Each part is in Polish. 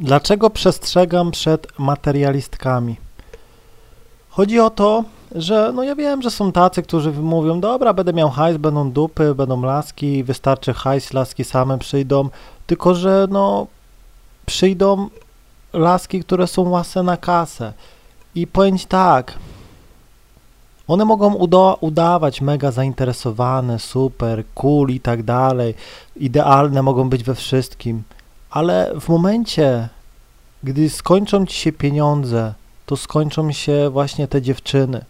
Dlaczego przestrzegam przed materialistkami? Chodzi o to, że no ja wiem, że są tacy, którzy mówią, dobra, będę miał hajs, będą dupy, będą laski, wystarczy hajs, laski same przyjdą, tylko że no przyjdą laski, które są łasne na kasę. I powiem tak, one mogą uda udawać mega zainteresowane, super, cool i tak dalej, idealne mogą być we wszystkim, ale w momencie, gdy skończą ci się pieniądze, to skończą się właśnie te dziewczyny.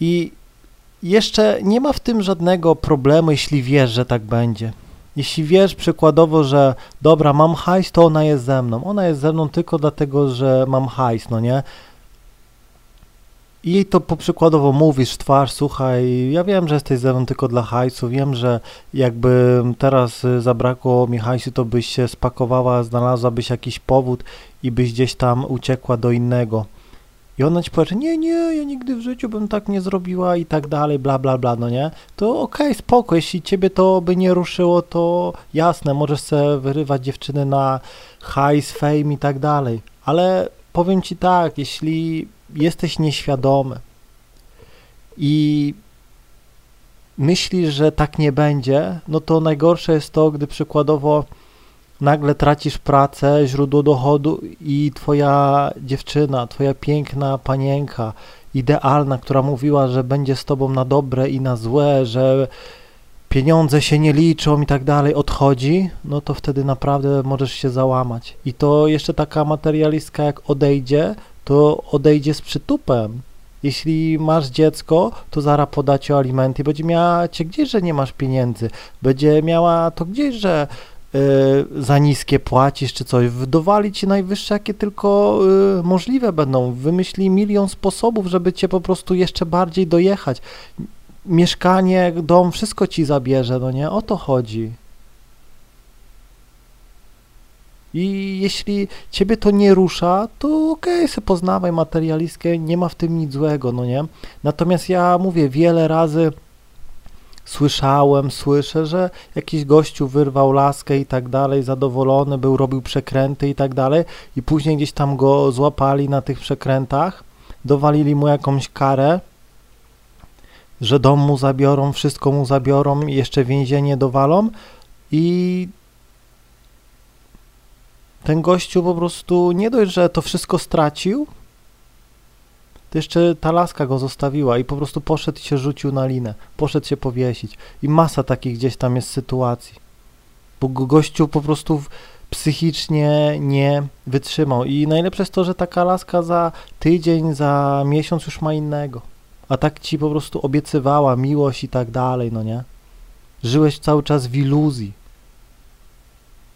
I jeszcze nie ma w tym żadnego problemu, jeśli wiesz, że tak będzie. Jeśli wiesz przykładowo, że dobra, mam hajs, to ona jest ze mną. Ona jest ze mną tylko dlatego, że mam hajs, no nie? I jej to po przykładowo mówisz twarz, słuchaj, ja wiem, że jesteś ze mną tylko dla hajsu, wiem, że jakby teraz y, zabrakło mi hajsu, to byś się spakowała, znalazłabyś jakiś powód i byś gdzieś tam uciekła do innego. I ona ci powie, nie, nie, ja nigdy w życiu bym tak nie zrobiła i tak dalej, bla, bla, bla, no nie? To okej, okay, spoko, jeśli ciebie to by nie ruszyło, to jasne, możesz sobie wyrywać dziewczyny na hajs, fame i tak dalej, ale powiem ci tak, jeśli jesteś nieświadomy i myślisz, że tak nie będzie, no to najgorsze jest to, gdy przykładowo nagle tracisz pracę, źródło dochodu i twoja dziewczyna, twoja piękna panienka, idealna, która mówiła, że będzie z tobą na dobre i na złe, że pieniądze się nie liczą i tak dalej, odchodzi, no to wtedy naprawdę możesz się załamać. I to jeszcze taka materialistka jak odejdzie, to odejdzie z przytupem. Jeśli masz dziecko, to zaraz poda ci alimenty, będzie miała cię gdzieś, że nie masz pieniędzy, będzie miała to gdzieś, że y, za niskie płacisz czy coś, wydowali ci najwyższe, jakie tylko y, możliwe będą, wymyśli milion sposobów, żeby cię po prostu jeszcze bardziej dojechać. Mieszkanie, dom, wszystko ci zabierze, no nie? O to chodzi. I jeśli ciebie to nie rusza, to okej, okay, poznawaj materialistkę, nie ma w tym nic złego, no nie? Natomiast ja mówię, wiele razy słyszałem, słyszę, że jakiś gościu wyrwał laskę i tak dalej, zadowolony był, robił przekręty i tak dalej i później gdzieś tam go złapali na tych przekrętach, dowalili mu jakąś karę, że dom mu zabiorą, wszystko mu zabiorą jeszcze więzienie dowalą i ten gościu po prostu nie dość, że to wszystko stracił, to jeszcze ta laska go zostawiła i po prostu poszedł i się rzucił na linę, poszedł się powiesić. I masa takich gdzieś tam jest sytuacji. Bo gościu po prostu psychicznie nie wytrzymał. I najlepsze jest to, że taka laska za tydzień, za miesiąc już ma innego. A tak ci po prostu obiecywała miłość i tak dalej, no nie? Żyłeś cały czas w iluzji.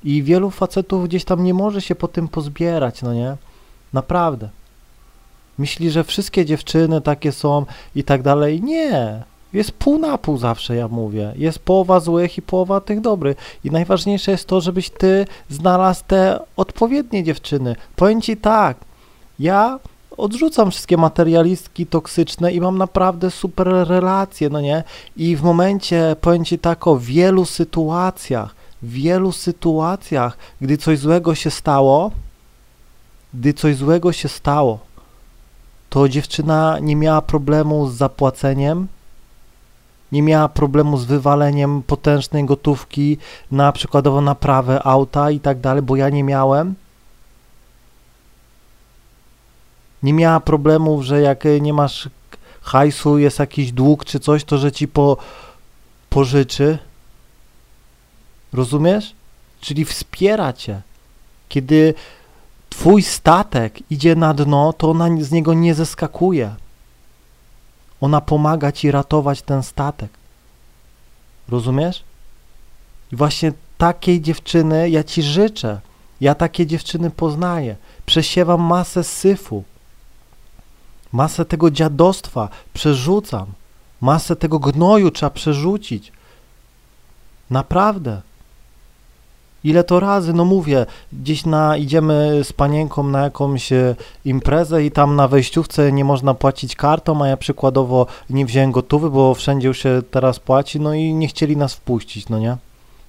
I wielu facetów gdzieś tam nie może się po tym pozbierać, no nie? Naprawdę. Myśli, że wszystkie dziewczyny takie są i tak dalej. Nie. Jest pół na pół zawsze, ja mówię. Jest połowa złych i połowa tych dobrych. I najważniejsze jest to, żebyś ty znalazł te odpowiednie dziewczyny. Powiem ci tak, ja odrzucam wszystkie materialistki toksyczne i mam naprawdę super relacje, no nie? I w momencie, powiem ci tak, o wielu sytuacjach, w wielu sytuacjach, gdy coś złego się stało, gdy coś złego się stało, to dziewczyna nie miała problemu z zapłaceniem, nie miała problemu z wywaleniem potężnej gotówki na przykładowo naprawę auta i tak dalej, bo ja nie miałem. Nie miała problemów, że jak nie masz hajsu, jest jakiś dług czy coś, to że ci po, pożyczy. Rozumiesz? Czyli wspiera cię. Kiedy twój statek idzie na dno, to ona z niego nie zeskakuje. Ona pomaga ci ratować ten statek. Rozumiesz? I właśnie takiej dziewczyny ja ci życzę. Ja takie dziewczyny poznaję. Przesiewam masę syfu. Masę tego dziadostwa przerzucam. Masę tego gnoju trzeba przerzucić. Naprawdę. Ile to razy, no mówię, gdzieś na, idziemy z panienką na jakąś e, imprezę i tam na wejściówce nie można płacić kartą, a ja przykładowo nie wziąłem gotowy, bo wszędzie już się teraz płaci, no i nie chcieli nas wpuścić, no nie?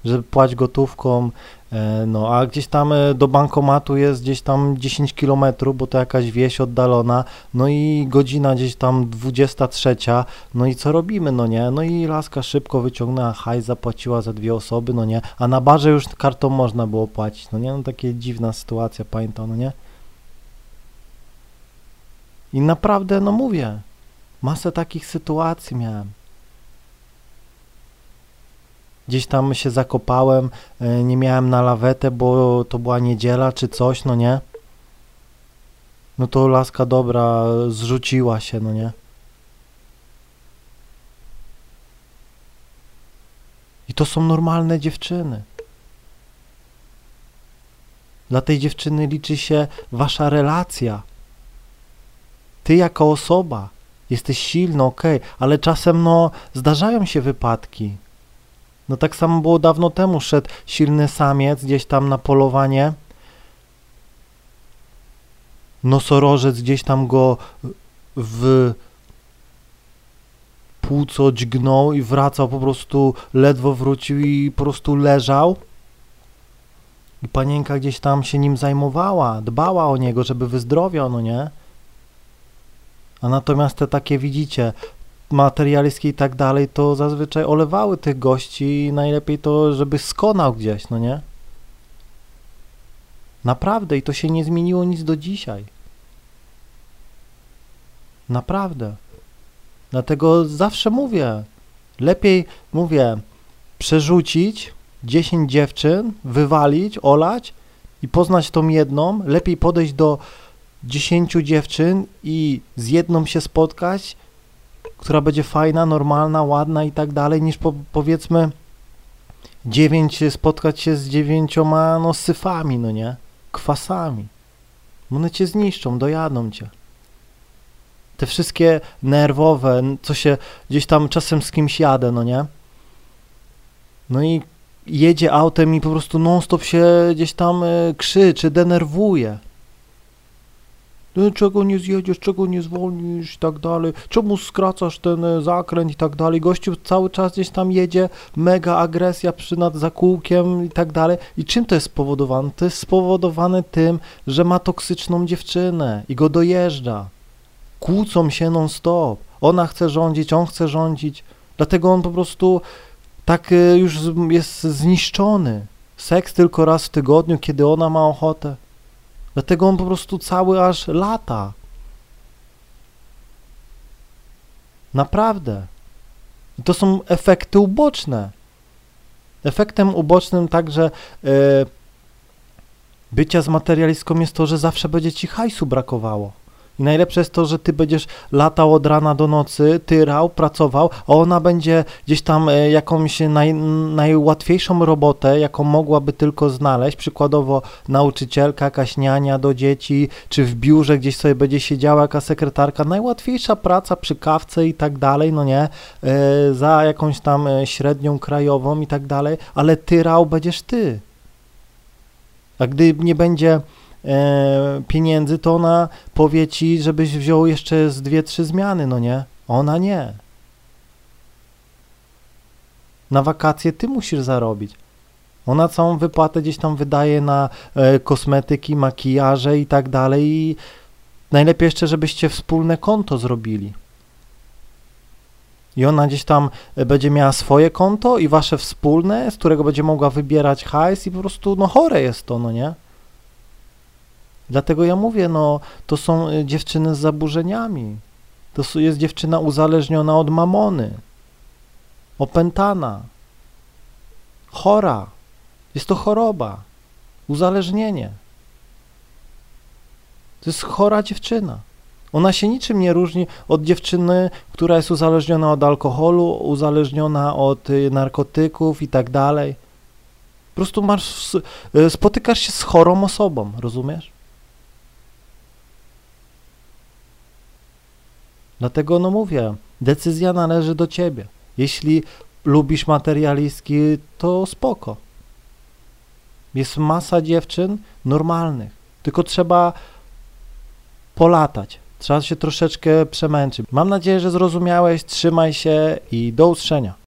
Że płać gotówką, e, no a gdzieś tam e, do bankomatu jest gdzieś tam 10 kilometrów, bo to jakaś wieś oddalona, no i godzina gdzieś tam 23, no i co robimy, no nie, no i laska szybko wyciągnęła hajs, zapłaciła za dwie osoby, no nie, a na barze już kartą można było płacić, no nie, no takie dziwna sytuacja, pamiętam, no nie. I naprawdę, no mówię, masę takich sytuacji miałem. Gdzieś tam się zakopałem, e, nie miałem na lawetę, bo to była niedziela czy coś, no nie? No to laska dobra zrzuciła się, no nie? I to są normalne dziewczyny. Dla tej dziewczyny liczy się wasza relacja. Ty jako osoba jesteś silny, okay, ale czasem no zdarzają się wypadki. No tak samo było dawno temu, szedł silny samiec gdzieś tam na polowanie. Nosorożec gdzieś tam go w płuco dźgnął i wracał, po prostu ledwo wrócił i po prostu leżał. I panienka gdzieś tam się nim zajmowała, dbała o niego, żeby wyzdrowiał, no nie? A natomiast te takie widzicie, materialistki i tak dalej, to zazwyczaj olewały tych gości i najlepiej to, żeby skonał gdzieś, no nie? Naprawdę i to się nie zmieniło nic do dzisiaj. Naprawdę. Dlatego zawsze mówię, lepiej, mówię, przerzucić 10 dziewczyn, wywalić, olać i poznać tą jedną, lepiej podejść do 10 dziewczyn i z jedną się spotkać, która będzie fajna, normalna, ładna i tak dalej, niż po, powiedzmy dziewięć, spotkać się z dziewięcioma no, syfami, no nie? Kwasami. One cię zniszczą, dojadą cię. Te wszystkie nerwowe, co się gdzieś tam czasem z kimś jadę, no nie? No i jedzie autem i po prostu non-stop się gdzieś tam y, krzyczy, denerwuje. No, czego nie zjedziesz, czego nie zwolnisz i tak dalej, czemu skracasz ten e, zakręt i tak dalej. Gościu cały czas gdzieś tam jedzie, mega agresja przy nad zakółkiem i tak dalej. I czym to jest spowodowane? To jest spowodowane tym, że ma toksyczną dziewczynę i go dojeżdża. Kłócą się non stop. Ona chce rządzić, on chce rządzić. Dlatego on po prostu tak e, już jest zniszczony. Seks tylko raz w tygodniu, kiedy ona ma ochotę. Dlatego on po prostu cały aż lata. Naprawdę. I to są efekty uboczne. Efektem ubocznym także e, bycia z materialistką jest to, że zawsze będzie ci hajsu brakowało. I najlepsze jest to, że ty będziesz latał od rana do nocy, tyrał, pracował, a ona będzie gdzieś tam e, jakąś naj, najłatwiejszą robotę, jaką mogłaby tylko znaleźć, przykładowo nauczycielka, jakaś niania do dzieci, czy w biurze gdzieś sobie będzie siedziała jaka sekretarka, najłatwiejsza praca przy kawce i tak dalej, no nie, e, za jakąś tam e, średnią krajową i tak dalej, ale tyrał będziesz ty. A gdy nie będzie pieniędzy, to ona powie ci, żebyś wziął jeszcze z dwie, trzy zmiany, no nie? Ona nie. Na wakacje ty musisz zarobić. Ona całą wypłatę gdzieś tam wydaje na e, kosmetyki, makijaże i tak dalej i najlepiej jeszcze, żebyście wspólne konto zrobili. I ona gdzieś tam e, będzie miała swoje konto i wasze wspólne, z którego będzie mogła wybierać hajs i po prostu, no chore jest to, no nie? Dlatego ja mówię, no to są y, dziewczyny z zaburzeniami. To jest dziewczyna uzależniona od mamony, opętana, chora. Jest to choroba, uzależnienie. To jest chora dziewczyna. Ona się niczym nie różni od dziewczyny, która jest uzależniona od alkoholu, uzależniona od y, narkotyków i tak dalej. Po prostu masz, y, spotykasz się z chorą osobą, rozumiesz? Dlatego no mówię, decyzja należy do ciebie. Jeśli lubisz materialistki, to spoko. Jest masa dziewczyn normalnych, tylko trzeba polatać. Trzeba się troszeczkę przemęczyć. Mam nadzieję, że zrozumiałeś. Trzymaj się i do usłyszenia.